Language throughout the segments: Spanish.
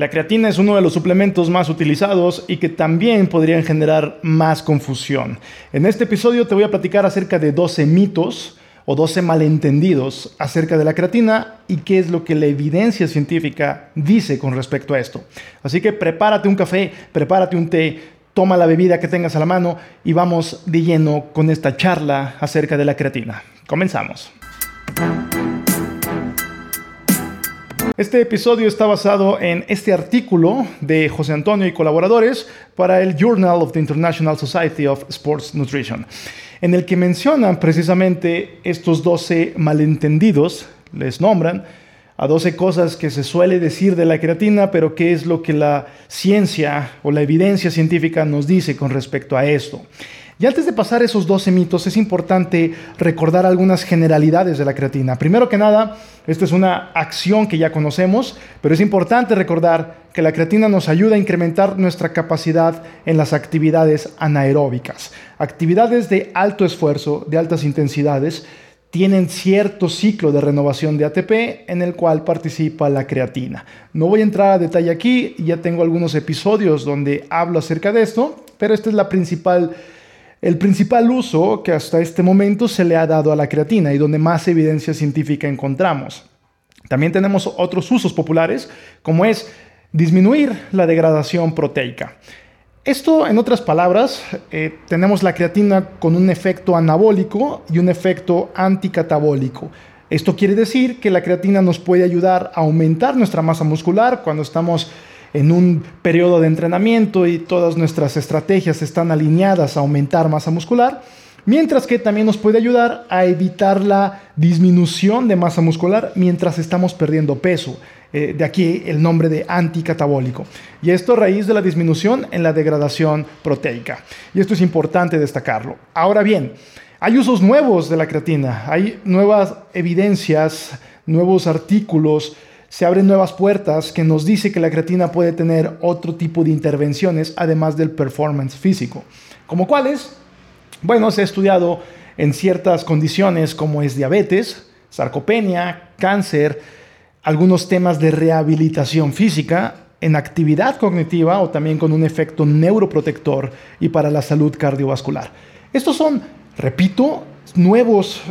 La creatina es uno de los suplementos más utilizados y que también podrían generar más confusión. En este episodio te voy a platicar acerca de 12 mitos o 12 malentendidos acerca de la creatina y qué es lo que la evidencia científica dice con respecto a esto. Así que prepárate un café, prepárate un té, toma la bebida que tengas a la mano y vamos de lleno con esta charla acerca de la creatina. Comenzamos. Este episodio está basado en este artículo de José Antonio y colaboradores para el Journal of the International Society of Sports Nutrition, en el que mencionan precisamente estos 12 malentendidos, les nombran, a 12 cosas que se suele decir de la creatina, pero qué es lo que la ciencia o la evidencia científica nos dice con respecto a esto. Y antes de pasar esos 12 mitos, es importante recordar algunas generalidades de la creatina. Primero que nada, esta es una acción que ya conocemos, pero es importante recordar que la creatina nos ayuda a incrementar nuestra capacidad en las actividades anaeróbicas. Actividades de alto esfuerzo, de altas intensidades, tienen cierto ciclo de renovación de ATP en el cual participa la creatina. No voy a entrar a detalle aquí, ya tengo algunos episodios donde hablo acerca de esto, pero esta es principal el principal uso que hasta este momento se le ha dado a la creatina y donde más evidencia científica encontramos. También tenemos otros usos populares, como es disminuir la degradación proteica. Esto, en otras palabras, eh, tenemos la creatina con un efecto anabólico y un efecto anticatabólico. Esto quiere decir que la creatina nos puede ayudar a aumentar nuestra masa muscular cuando estamos en un periodo de entrenamiento y todas nuestras estrategias están alineadas a aumentar masa muscular, mientras que también nos puede ayudar a evitar la disminución de masa muscular mientras estamos perdiendo peso. Eh, de aquí el nombre de anticatabólico. Y esto a raíz de la disminución en la degradación proteica. Y esto es importante destacarlo. Ahora bien, hay usos nuevos de la creatina, hay nuevas evidencias, nuevos artículos se abren nuevas puertas que nos dice que la creatina puede tener otro tipo de intervenciones además del performance físico. ¿Como cuáles? Bueno, se ha estudiado en ciertas condiciones como es diabetes, sarcopenia, cáncer, algunos temas de rehabilitación física, en actividad cognitiva o también con un efecto neuroprotector y para la salud cardiovascular. Estos son, repito, nuevos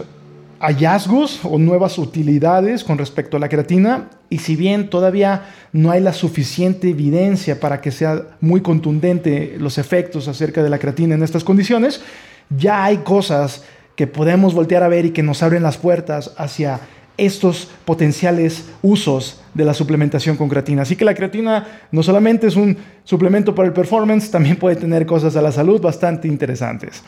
hallazgos o nuevas utilidades con respecto a la creatina y si bien todavía no hay la suficiente evidencia para que sea muy contundente los efectos acerca de la creatina en estas condiciones, ya hay cosas que podemos voltear a ver y que nos abren las puertas hacia estos potenciales usos de la suplementación con creatina. Así que la creatina no solamente es un suplemento para el performance, también puede tener cosas a la salud bastante interesantes.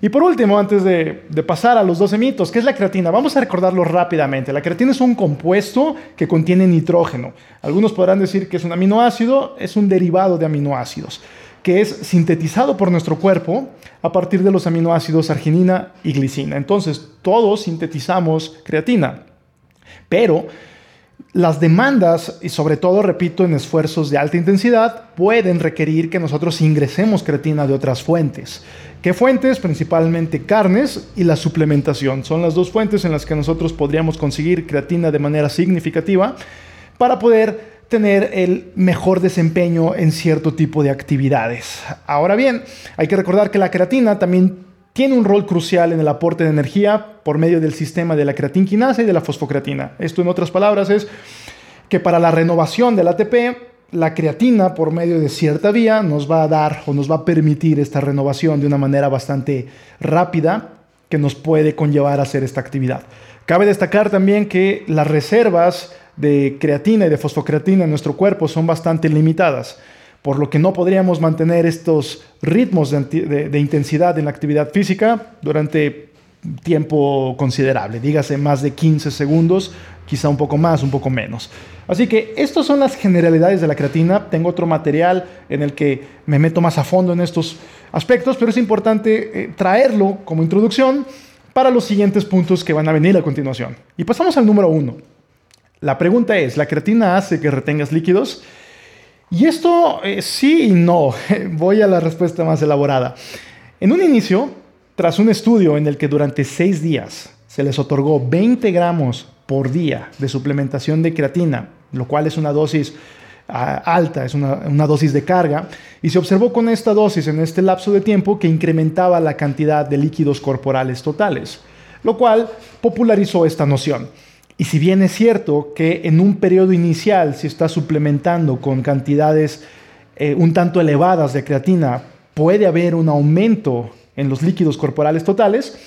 Y por último, antes de, pasar a los 12 mitos, ¿qué es la creatina? Vamos a recordarlo rápidamente. La creatina es un compuesto que contiene nitrógeno. Algunos podrán decir que es un aminoácido, es un derivado de aminoácidos, que es sintetizado por nuestro cuerpo a partir de los aminoácidos arginina y glicina. Entonces, todos sintetizamos creatina. Pero las demandas, y sobre todo, repito, en esfuerzos de alta intensidad, pueden requerir que nosotros ingresemos creatina de otras fuentes. ¿Qué fuentes? Principalmente carnes y la suplementación. Son las dos fuentes en las que nosotros podríamos conseguir creatina de manera significativa para poder tener el mejor desempeño en cierto tipo de actividades. Ahora bien, hay que recordar que la creatina también tiene un rol crucial en el aporte de energía por medio del sistema de la creatinquinasa y de la fosfocreatina. Esto, en otras palabras, es que para la renovación del ATP, la creatina, por medio de cierta vía, nos va a dar o nos va a permitir esta renovación de una manera bastante rápida que nos puede conllevar a hacer esta actividad. Cabe destacar también que las reservas de creatina y de fosfocreatina en nuestro cuerpo son bastante limitadas por lo que no podríamos mantener estos ritmos de, intensidad en la actividad física durante tiempo considerable, dígase más de 15 segundos, quizá un poco más, un poco menos. Así que estas son las generalidades de la creatina. Tengo otro material en el que me meto más a fondo en estos aspectos, pero es importante eh, traerlo como introducción para los siguientes puntos que van a venir a continuación. Y pasamos al número uno. La pregunta es, ¿la creatina hace que retengas líquidos? Y esto eh, sí y no. Voy a la respuesta más elaborada. En un inicio, tras un estudio en el que durante seis días se les otorgó 20 gramos por día de suplementación de creatina, lo cual es una dosis alta, es una, una, dosis de carga, y se observó con esta dosis en este lapso de tiempo que incrementaba la cantidad de líquidos corporales totales, lo cual popularizó esta noción. Y si bien es cierto que en un periodo inicial se está suplementando con cantidades eh, un tanto elevadas de creatina, puede haber un aumento en los líquidos corporales totales,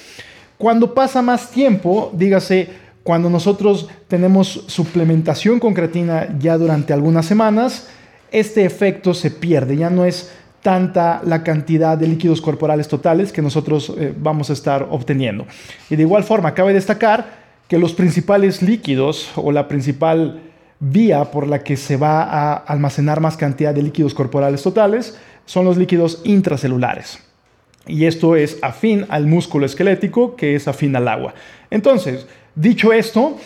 cuando pasa más tiempo, dígase, cuando nosotros tenemos suplementación con creatina ya durante algunas semanas, este efecto se pierde, ya no es tanta la cantidad de líquidos corporales totales que nosotros eh, vamos a estar obteniendo. Y de igual forma, cabe destacar que los principales líquidos o la principal vía por la que se va a almacenar más cantidad de líquidos corporales totales son los líquidos intracelulares. Y esto es afín al músculo esquelético, que es afín al agua. Entonces, dicho esto,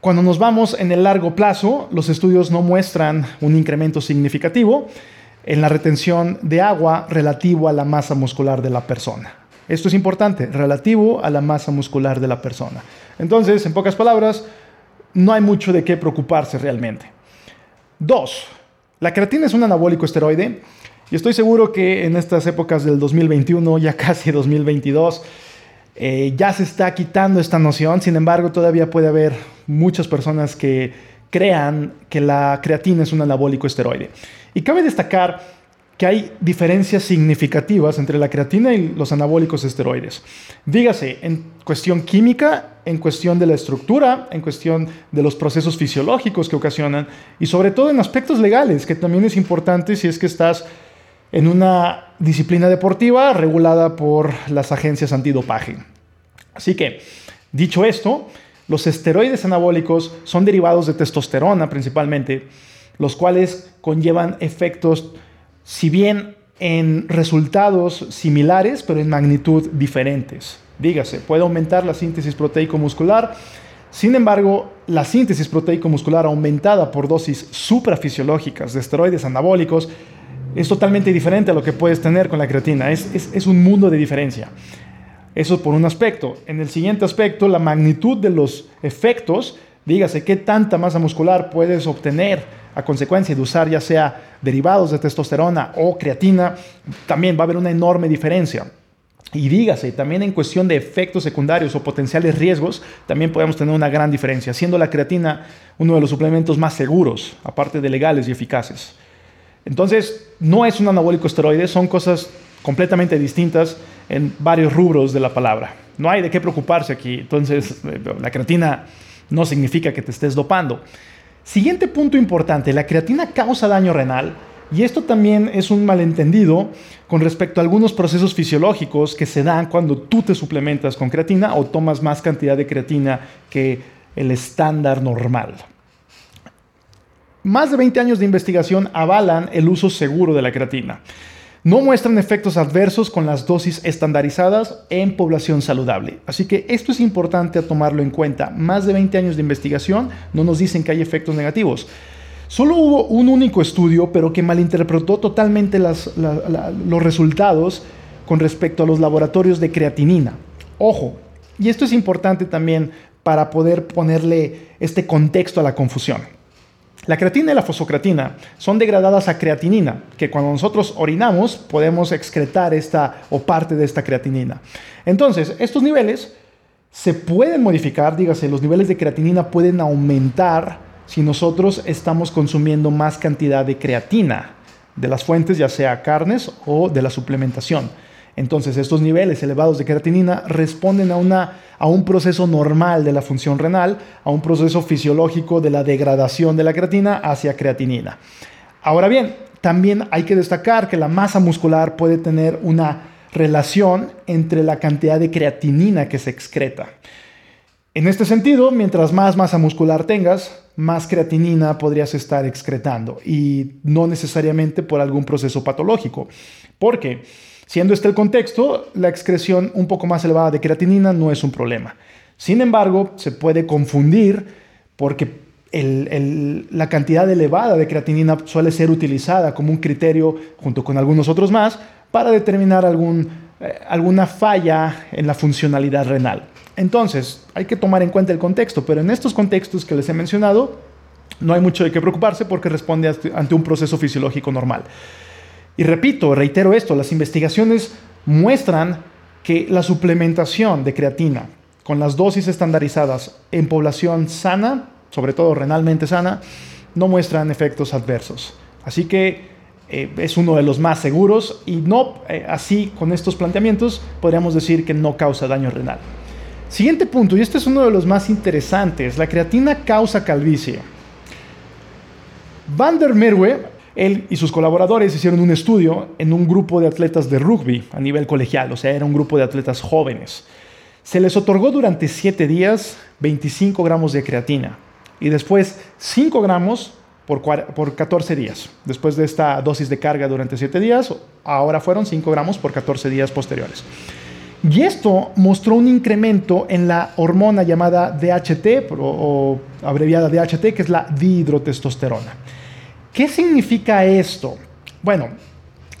cuando nos vamos en el largo plazo, los estudios no muestran un incremento significativo en la retención de agua relativo a la masa muscular de la persona. Esto es importante, relativo a la masa muscular de la persona. Entonces, en pocas palabras, no hay mucho de qué preocuparse realmente. Dos, la creatina es un anabólico esteroide y estoy seguro que en estas épocas del 2021, ya casi 2022, eh, ya se está quitando esta noción. Sin embargo, todavía puede haber muchas personas que crean que la creatina es un anabólico esteroide. Y cabe destacar que hay diferencias significativas entre la creatina y los anabólicos esteroides. Dígase, en cuestión química, en cuestión de la estructura, en cuestión de los procesos fisiológicos que ocasionan y sobre todo en aspectos legales, que también es importante si es que estás en una disciplina deportiva regulada por las agencias antidopaje. Así que, dicho esto, los esteroides anabólicos son derivados de testosterona principalmente, los cuales conllevan efectos si bien en resultados similares, pero en magnitud diferentes. Dígase, puede aumentar la síntesis proteico-muscular, sin embargo, la síntesis proteico-muscular aumentada por dosis suprafisiológicas de esteroides anabólicos es totalmente diferente a lo que puedes tener con la creatina. Es, es, un mundo de diferencia. Eso por un aspecto. En el siguiente aspecto, la magnitud de los efectos, dígase qué tanta masa muscular puedes obtener a consecuencia de usar ya sea derivados de testosterona o creatina, también va a haber una enorme diferencia. Y dígase, también en cuestión de efectos secundarios o potenciales riesgos, también podemos tener una gran diferencia, siendo la creatina uno de los suplementos más seguros, aparte de legales y eficaces. Entonces, no es un anabólico esteroide, son cosas completamente distintas en varios rubros de la palabra. No hay de qué preocuparse aquí. Entonces, eh, la creatina no significa que te estés dopando. Siguiente punto importante, la creatina causa daño renal y esto también es un malentendido con respecto a algunos procesos fisiológicos que se dan cuando tú te suplementas con creatina o tomas más cantidad de creatina que el estándar normal. Más de 20 años de investigación avalan el uso seguro de la creatina no muestran efectos adversos con las dosis estandarizadas en población saludable. Así que esto es importante a tomarlo en cuenta. Más de 20 años de investigación no nos dicen que hay efectos negativos. Solo hubo un único estudio, pero que malinterpretó totalmente los resultados con respecto a los laboratorios de creatinina. Ojo, y esto es importante también para poder ponerle este contexto a la confusión. La creatina y la fosfocreatina son degradadas a creatinina, que cuando nosotros orinamos podemos excretar esta o parte de esta creatinina. Entonces, estos niveles se pueden modificar, dígase, los niveles de creatinina pueden aumentar si nosotros estamos consumiendo más cantidad de creatina de las fuentes, ya sea carnes o de la suplementación. Entonces, estos niveles elevados de creatinina responden a, una, a un proceso normal de la función renal, a un proceso fisiológico de la degradación de la creatina hacia creatinina. Ahora bien, también hay que destacar que la masa muscular puede tener una relación entre la cantidad de creatinina que se excreta. En este sentido, mientras más masa muscular tengas, más creatinina podrías estar excretando y no necesariamente por algún proceso patológico. ¿Por qué? Siendo este el contexto, la excreción un poco más elevada de creatinina no es un problema. Sin embargo, se puede confundir porque la cantidad elevada de creatinina suele ser utilizada como un criterio, junto con algunos otros más, para determinar eh, alguna falla en la funcionalidad renal. Entonces, hay que tomar en cuenta el contexto, pero en estos contextos que les he mencionado, no hay mucho de qué preocuparse porque responde ante un proceso fisiológico normal. Y repito, reitero esto, las investigaciones muestran que la suplementación de creatina con las dosis estandarizadas en población sana, sobre todo renalmente sana, no muestran efectos adversos. Así que eh, es uno de los más seguros y no eh, así con estos planteamientos podríamos decir que no causa daño renal. Siguiente punto, y este es uno de los más interesantes, la creatina causa calvicie. Van der Merwe, él y sus colaboradores hicieron un estudio en un grupo de atletas de rugby a nivel colegial, o sea, era un grupo de atletas jóvenes. Se les otorgó durante 7 días 25 gramos de creatina y después 5 gramos por, por 14 días. Después de esta dosis de carga durante 7 días, ahora fueron 5 gramos por 14 días posteriores. Y esto mostró un incremento en la hormona llamada DHT, o, abreviada DHT, que es la dihidrotestosterona. ¿Qué significa esto? Bueno,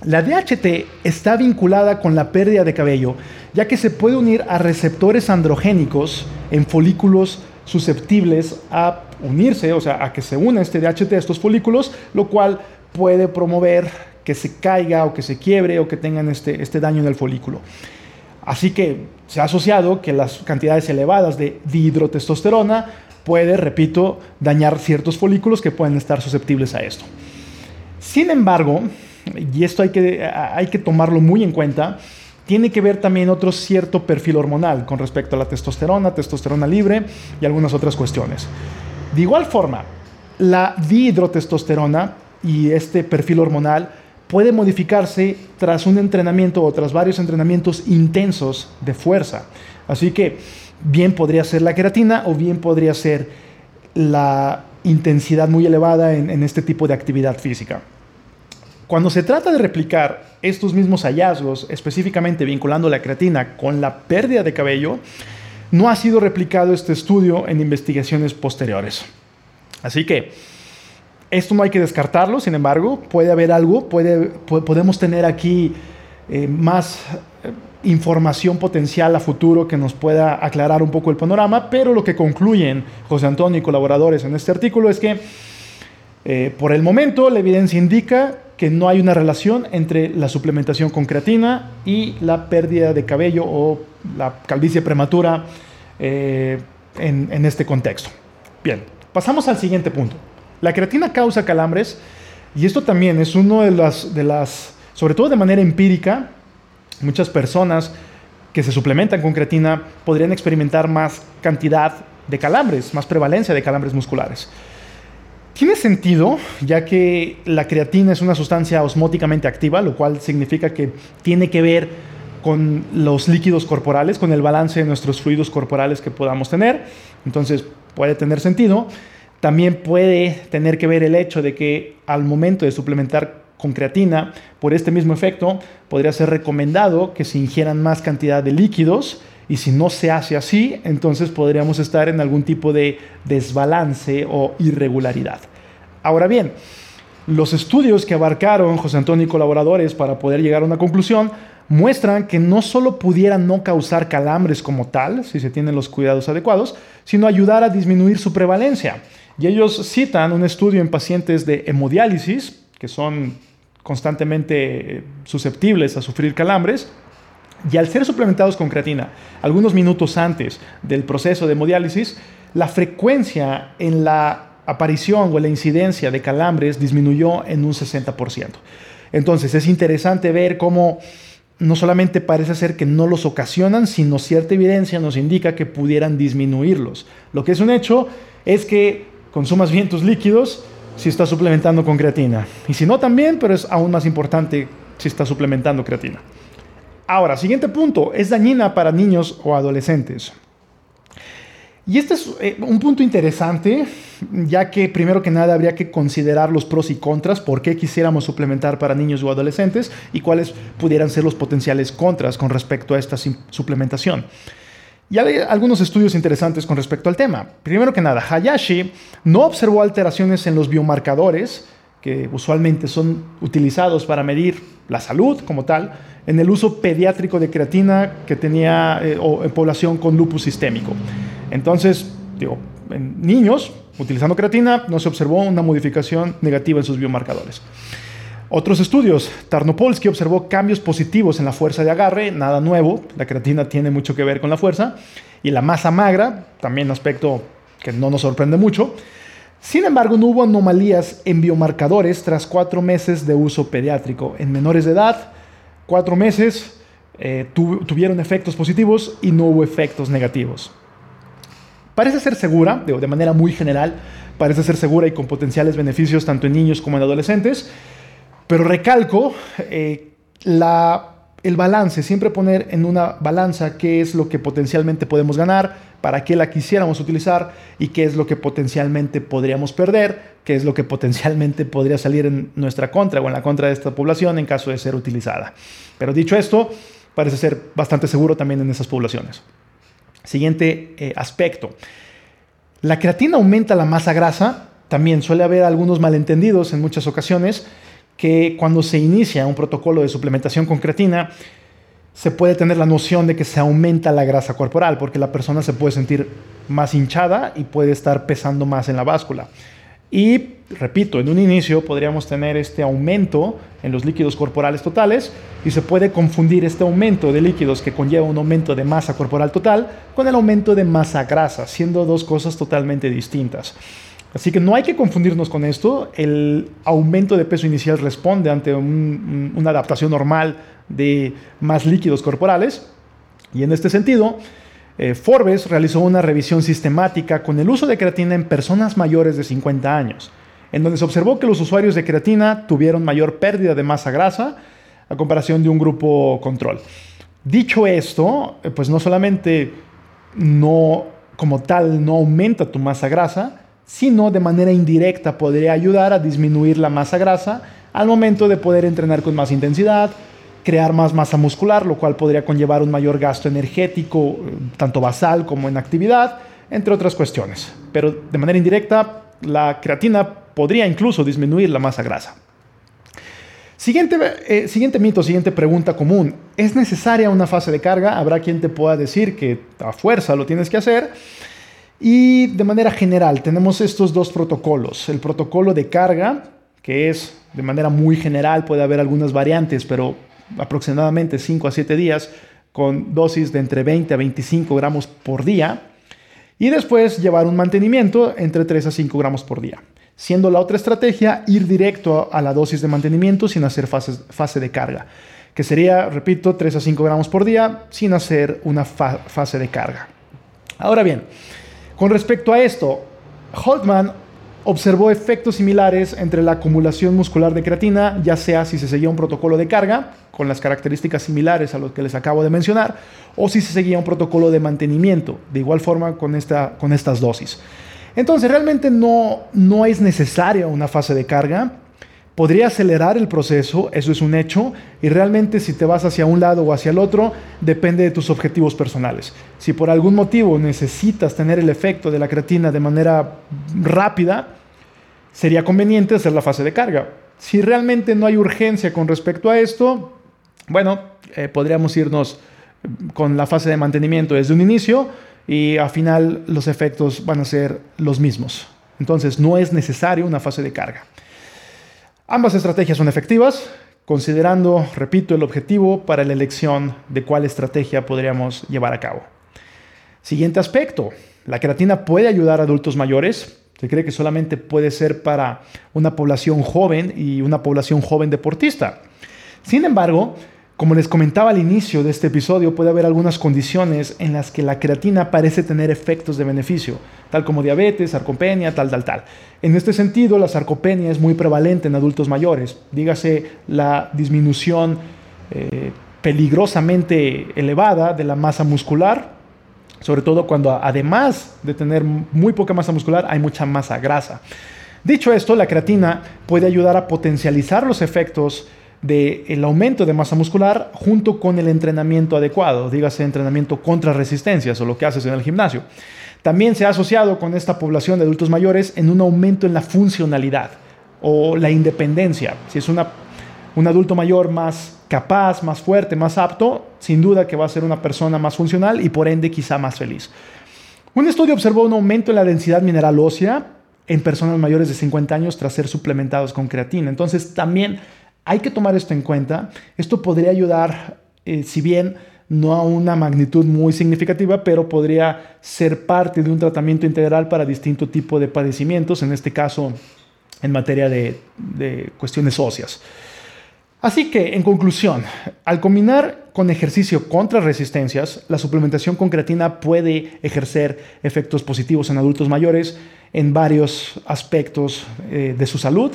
la DHT está vinculada con la pérdida de cabello, ya que se puede unir a receptores androgénicos en folículos susceptibles a unirse, o sea, a que se una este DHT a estos folículos, lo cual puede promover que se caiga o que se quiebre o que tengan este, este daño en el folículo. Así que se ha asociado que las cantidades elevadas de dihidrotestosterona puede, repito, dañar ciertos folículos que pueden estar susceptibles a esto. Sin embargo, y esto hay que, hay que tomarlo muy en cuenta, tiene que ver también otro cierto perfil hormonal con respecto a la testosterona, testosterona libre y algunas otras cuestiones. De igual forma, la dihidrotestosterona y este perfil hormonal puede modificarse tras un entrenamiento o tras varios entrenamientos intensos de fuerza. Así que bien podría ser la queratina o bien podría ser la intensidad muy elevada en, este tipo de actividad física. Cuando se trata de replicar estos mismos hallazgos, específicamente vinculando la creatina con la pérdida de cabello, no ha sido replicado este estudio en investigaciones posteriores. Así que esto no hay que descartarlo, sin embargo, puede haber algo, puede, podemos tener aquí eh, más eh, información potencial a futuro que nos pueda aclarar un poco el panorama, pero lo que concluyen José Antonio y colaboradores en este artículo es que eh, por el momento la evidencia indica que no hay una relación entre la suplementación con creatina y la pérdida de cabello o la calvicie prematura en, en este contexto. Bien, pasamos al siguiente punto. La creatina causa calambres y esto también es uno de las, de las, sobre todo de manera empírica, muchas personas que se suplementan con creatina podrían experimentar más cantidad de calambres, más prevalencia de calambres musculares. Tiene sentido, ya que la creatina es una sustancia osmóticamente activa, lo cual significa que tiene que ver con los líquidos corporales, con el balance de nuestros fluidos corporales que podamos tener. Entonces puede tener sentido. También puede tener que ver el hecho de que al momento de suplementar con creatina, por este mismo efecto, podría ser recomendado que se ingieran más cantidad de líquidos y si no se hace así, entonces podríamos estar en algún tipo de desbalance o irregularidad. Ahora bien, los estudios que abarcaron José Antonio y colaboradores para poder llegar a una conclusión muestran que no solo pudiera no causar calambres como tal, si se tienen los cuidados adecuados, sino ayudar a disminuir su prevalencia. Y ellos citan un estudio en pacientes de hemodiálisis, que son constantemente susceptibles a sufrir calambres, y al ser suplementados con creatina algunos minutos antes del proceso de hemodiálisis, la frecuencia en la aparición o la incidencia de calambres disminuyó en un 60%. Entonces es interesante ver cómo no solamente parece ser que no los ocasionan, sino cierta evidencia nos indica que pudieran disminuirlos. Lo que es un hecho es que consumas bien tus líquidos si estás suplementando con creatina. Y si no también, pero es aún más importante si estás suplementando creatina. Ahora, siguiente punto, es dañina para niños o adolescentes. Y este es eh, un punto interesante, ya que primero que nada habría que considerar los pros y contras, por qué quisiéramos suplementar para niños o adolescentes y cuáles pudieran ser los potenciales contras con respecto a esta suplementación. Y hay algunos estudios interesantes con respecto al tema. Primero que nada, Hayashi no observó alteraciones en los biomarcadores, que usualmente son utilizados para medir la salud como tal, en el uso pediátrico de creatina que tenía eh, o en población con lupus sistémico. Entonces, digo, en niños utilizando creatina, no se observó una modificación negativa en sus biomarcadores. Otros estudios, Tarnopolsky observó cambios positivos en la fuerza de agarre, nada nuevo, la creatina tiene mucho que ver con la fuerza, y la masa magra, también aspecto que no nos sorprende mucho. Sin embargo, no hubo anomalías en biomarcadores tras cuatro meses de uso pediátrico. En menores de edad, cuatro meses eh, tuvieron efectos positivos y no hubo efectos negativos. Parece ser segura, de, de manera muy general, parece ser segura y con potenciales beneficios tanto en niños como en adolescentes. Pero recalco eh, el balance, siempre poner en una balanza qué es lo que potencialmente podemos ganar, para qué la quisiéramos utilizar y qué es lo que potencialmente podríamos perder, qué es lo que potencialmente podría salir en nuestra contra o en la contra de esta población en caso de ser utilizada. Pero dicho esto, parece ser bastante seguro también en esas poblaciones. Siguiente eh, aspecto. La creatina aumenta la masa grasa. También suele haber algunos malentendidos en muchas ocasiones que cuando se inicia un protocolo de suplementación con creatina, se puede tener la noción de que se aumenta la grasa corporal, porque la persona se puede sentir más hinchada y puede estar pesando más en la báscula. Y, repito, en un inicio podríamos tener este aumento en los líquidos corporales totales y se puede confundir este aumento de líquidos que conlleva un aumento de masa corporal total con el aumento de masa grasa, siendo dos cosas totalmente distintas. Así que no hay que confundirnos con esto. El aumento de peso inicial responde ante una adaptación normal de más líquidos corporales. Y en este sentido, eh, Forbes realizó una revisión sistemática con el uso de creatina en personas mayores de 50 años, en donde se observó que los usuarios de creatina tuvieron mayor pérdida de masa grasa a comparación de un grupo control. Dicho esto, eh, pues no solamente no como tal no aumenta tu masa grasa, sino de manera indirecta podría ayudar a disminuir la masa grasa al momento de poder entrenar con más intensidad, crear más masa muscular, lo cual podría conllevar un mayor gasto energético, tanto basal como en actividad, entre otras cuestiones. Pero de manera indirecta, la creatina podría incluso disminuir la masa grasa. Siguiente, eh, siguiente mito, siguiente pregunta común. ¿Es necesaria una fase de carga? Habrá quien te pueda decir que a fuerza lo tienes que hacer. Y de manera general tenemos estos dos protocolos. El protocolo de carga, que es de manera muy general, puede haber algunas variantes, pero aproximadamente 5 a 7 días con dosis de entre 20 a 25 gramos por día. Y después llevar un mantenimiento entre 3 a 5 gramos por día. Siendo la otra estrategia ir directo a la dosis de mantenimiento sin hacer fase, de carga, que sería, repito, 3 a 5 gramos por día sin hacer una fase de carga. Ahora bien, con respecto a esto, Holtman observó efectos similares entre la acumulación muscular de creatina, ya sea si se seguía un protocolo de carga, con las características similares a los que les acabo de mencionar, o si se seguía un protocolo de mantenimiento, de igual forma con, esta, con estas dosis. Entonces, realmente no, no es necesaria una fase de carga, podría acelerar el proceso, eso es un hecho, y realmente si te vas hacia un lado o hacia el otro, depende de tus objetivos personales. Si por algún motivo necesitas tener el efecto de la creatina de manera rápida, sería conveniente hacer la fase de carga. Si realmente no hay urgencia con respecto a esto, bueno, eh, podríamos irnos con la fase de mantenimiento desde un inicio y al final los efectos van a ser los mismos. Entonces no es necesario una fase de carga. Ambas estrategias son efectivas, considerando, repito, el objetivo para la elección de cuál estrategia podríamos llevar a cabo. Siguiente aspecto, la creatina puede ayudar a adultos mayores. Se cree que solamente puede ser para una población joven y una población joven deportista. Sin embargo, como les comentaba al inicio de este episodio, puede haber algunas condiciones en las que la creatina parece tener efectos de beneficio, tal como diabetes, sarcopenia, tal, tal, tal. En este sentido, la sarcopenia es muy prevalente en adultos mayores, dígase la disminución eh, peligrosamente elevada de la masa muscular, sobre todo cuando además de tener muy poca masa muscular hay mucha masa grasa. Dicho esto, la creatina puede ayudar a potencializar los efectos del aumento de masa muscular junto con el entrenamiento adecuado, dígase entrenamiento contra resistencias o lo que haces en el gimnasio. También se ha asociado con esta población de adultos mayores en un aumento en la funcionalidad o la independencia. Si es una, un adulto mayor más capaz, más fuerte, más apto, sin duda que va a ser una persona más funcional y por ende quizá más feliz. Un estudio observó un aumento en la densidad mineral ósea en personas mayores de 50 años tras ser suplementados con creatina. Entonces también hay que tomar esto en cuenta. Esto podría ayudar, eh, si bien no a una magnitud muy significativa, pero podría ser parte de un tratamiento integral para distinto tipo de padecimientos, en este caso en materia de, cuestiones óseas. Así que, en conclusión, al combinar con ejercicio contra resistencias, la suplementación con creatina puede ejercer efectos positivos en adultos mayores en varios aspectos eh, de su salud,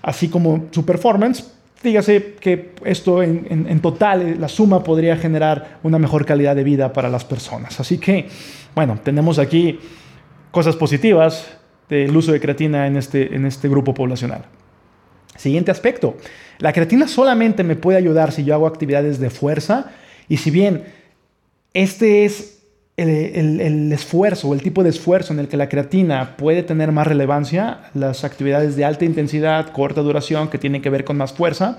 así como su performance. Dígase que esto en, total, eh, la suma podría generar una mejor calidad de vida para las personas. Así que, bueno, tenemos aquí cosas positivas del uso de creatina en este, en este grupo poblacional. Siguiente aspecto. La creatina solamente me puede ayudar si yo hago actividades de fuerza y si bien este es el, esfuerzo o el tipo de esfuerzo en el que la creatina puede tener más relevancia, las actividades de alta intensidad, corta duración, que tienen que ver con más fuerza,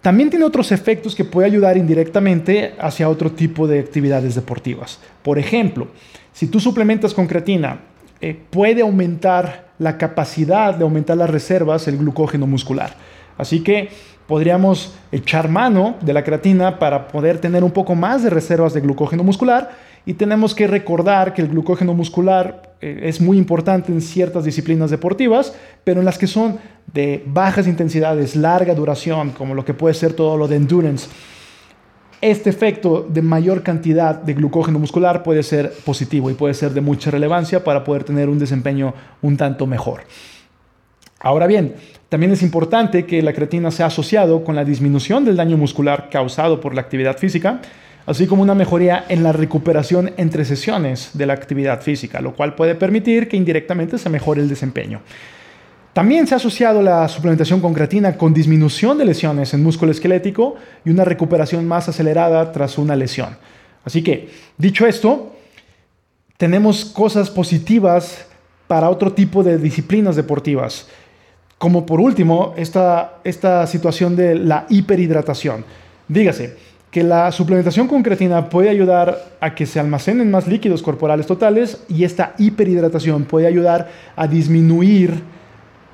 también tiene otros efectos que puede ayudar indirectamente hacia otro tipo de actividades deportivas. Por ejemplo, si tú suplementas con creatina, eh, puede aumentar la capacidad de aumentar las reservas, el glucógeno muscular. Así que podríamos echar mano de la creatina para poder tener un poco más de reservas de glucógeno muscular y tenemos que recordar que el glucógeno muscular eh, es muy importante en ciertas disciplinas deportivas, pero en las que son de bajas intensidades, larga duración, como lo que puede ser todo lo de endurance, este efecto de mayor cantidad de glucógeno muscular puede ser positivo y puede ser de mucha relevancia para poder tener un desempeño un tanto mejor. Ahora bien, también es importante que la creatina sea asociado con la disminución del daño muscular causado por la actividad física, así como una mejoría en la recuperación entre sesiones de la actividad física, lo cual puede permitir que indirectamente se mejore el desempeño. También se ha asociado la suplementación con creatina con disminución de lesiones en músculo esquelético y una recuperación más acelerada tras una lesión. Así que, dicho esto, tenemos cosas positivas para otro tipo de disciplinas deportivas. Como por último, esta, esta situación de la hiperhidratación. Dígase que la suplementación con creatina puede ayudar a que se almacenen más líquidos corporales totales y esta hiperhidratación puede ayudar a disminuir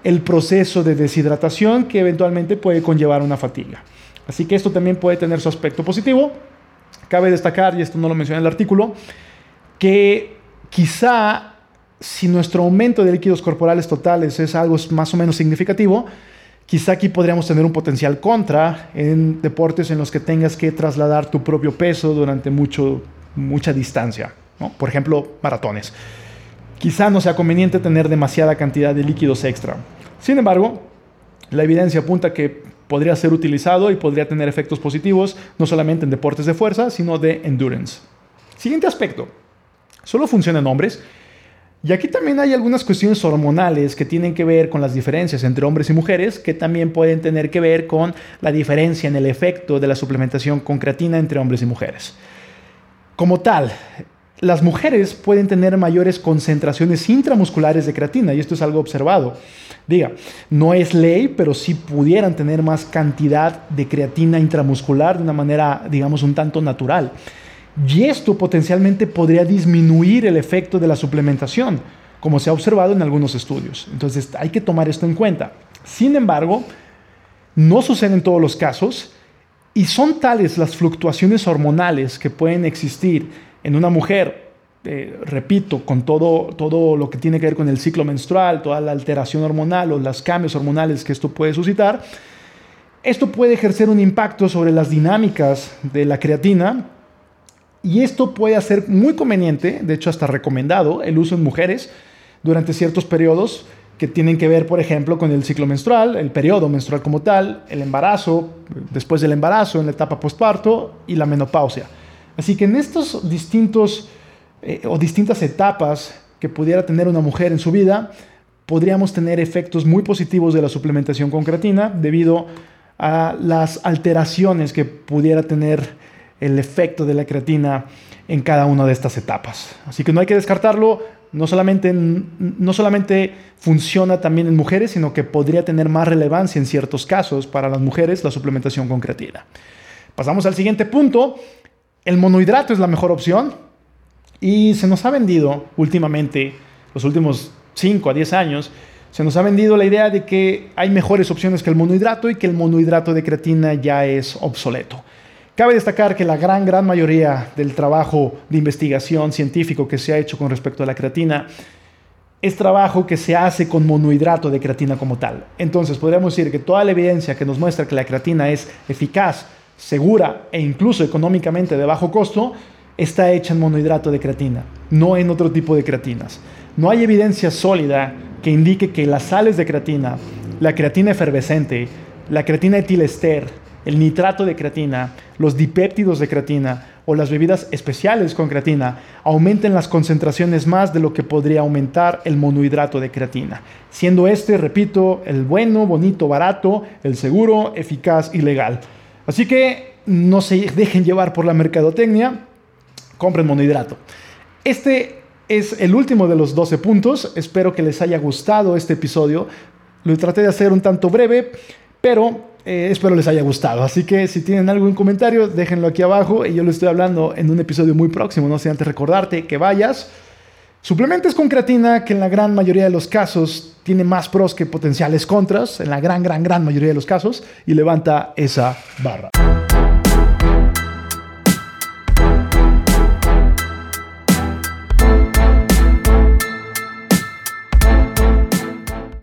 el proceso de deshidratación que eventualmente puede conllevar una fatiga. Así que esto también puede tener su aspecto positivo. Cabe destacar, y esto no lo menciona en el artículo, que quizá si nuestro aumento de líquidos corporales totales es algo más o menos significativo, quizá aquí podríamos tener un potencial contra en deportes en los que tengas que trasladar tu propio peso durante mucho, mucha distancia, por ejemplo, maratones. Quizá no sea conveniente tener demasiada cantidad de líquidos extra. Sin embargo, la evidencia apunta que podría ser utilizado y podría tener efectos positivos no solamente en deportes de fuerza, sino de endurance. Siguiente aspecto. Solo funciona en hombres y aquí también hay algunas cuestiones hormonales que tienen que ver con las diferencias entre hombres y mujeres, que también pueden tener que ver con la diferencia en el efecto de la suplementación con creatina entre hombres y mujeres. Como tal, las mujeres pueden tener mayores concentraciones intramusculares de creatina, y esto es algo observado. Diga, no es ley, pero sí pudieran tener más cantidad de creatina intramuscular de una manera, digamos, un tanto natural. Y esto potencialmente podría disminuir el efecto de la suplementación, como se ha observado en algunos estudios. Entonces hay que tomar esto en cuenta. Sin embargo, no sucede en todos los casos y son tales las fluctuaciones hormonales que pueden existir en una mujer, eh, repito, con todo, todo lo que tiene que ver con el ciclo menstrual, toda la alteración hormonal o los cambios hormonales que esto puede suscitar. Esto puede ejercer un impacto sobre las dinámicas de la creatina y esto puede ser muy conveniente, de hecho hasta recomendado, el uso en mujeres durante ciertos periodos que tienen que ver, por ejemplo, con el ciclo menstrual, el periodo menstrual como tal, el embarazo, después del embarazo, en la etapa postparto y la menopausia. Así que en estos distintos eh, o distintas etapas que pudiera tener una mujer en su vida, podríamos tener efectos muy positivos de la suplementación con creatina debido a las alteraciones que pudiera tener el efecto de la creatina en cada una de estas etapas. Así que no hay que descartarlo, no solamente, no solamente funciona también en mujeres, sino que podría tener más relevancia en ciertos casos para las mujeres la suplementación con creatina. Pasamos al siguiente punto. El monohidrato es la mejor opción y se nos ha vendido últimamente, los últimos 5 a 10 años, se nos ha vendido la idea de que hay mejores opciones que el monohidrato y que el monohidrato de creatina ya es obsoleto. Cabe destacar que la gran, gran mayoría del trabajo de investigación científico que se ha hecho con respecto a la creatina es trabajo que se hace con monohidrato de creatina como tal. Entonces podríamos decir que toda la evidencia que nos muestra que la creatina es eficaz, segura e incluso económicamente de bajo costo, está hecha en monohidrato de creatina, no en otro tipo de creatinas. No hay evidencia sólida que indique que las sales de creatina, la creatina efervescente, la creatina etilester, el nitrato de creatina, los dipéptidos de creatina o las bebidas especiales con creatina aumenten las concentraciones más de lo que podría aumentar el monohidrato de creatina, siendo este, repito, el bueno, bonito, barato, el seguro, eficaz y legal. Así que no se dejen llevar por la mercadotecnia, compren monohidrato. Este es el último de los 12 puntos, espero que les haya gustado este episodio. Lo traté de hacer un tanto breve, pero eh, espero les haya gustado. Así que si tienen algún comentario, déjenlo aquí abajo y yo lo estoy hablando en un episodio muy próximo. No sé antes recordarte que vayas. Suplementes con creatina, que en la gran mayoría de los casos tiene más pros que potenciales contras, en la gran, gran, gran mayoría de los casos, y levanta esa barra.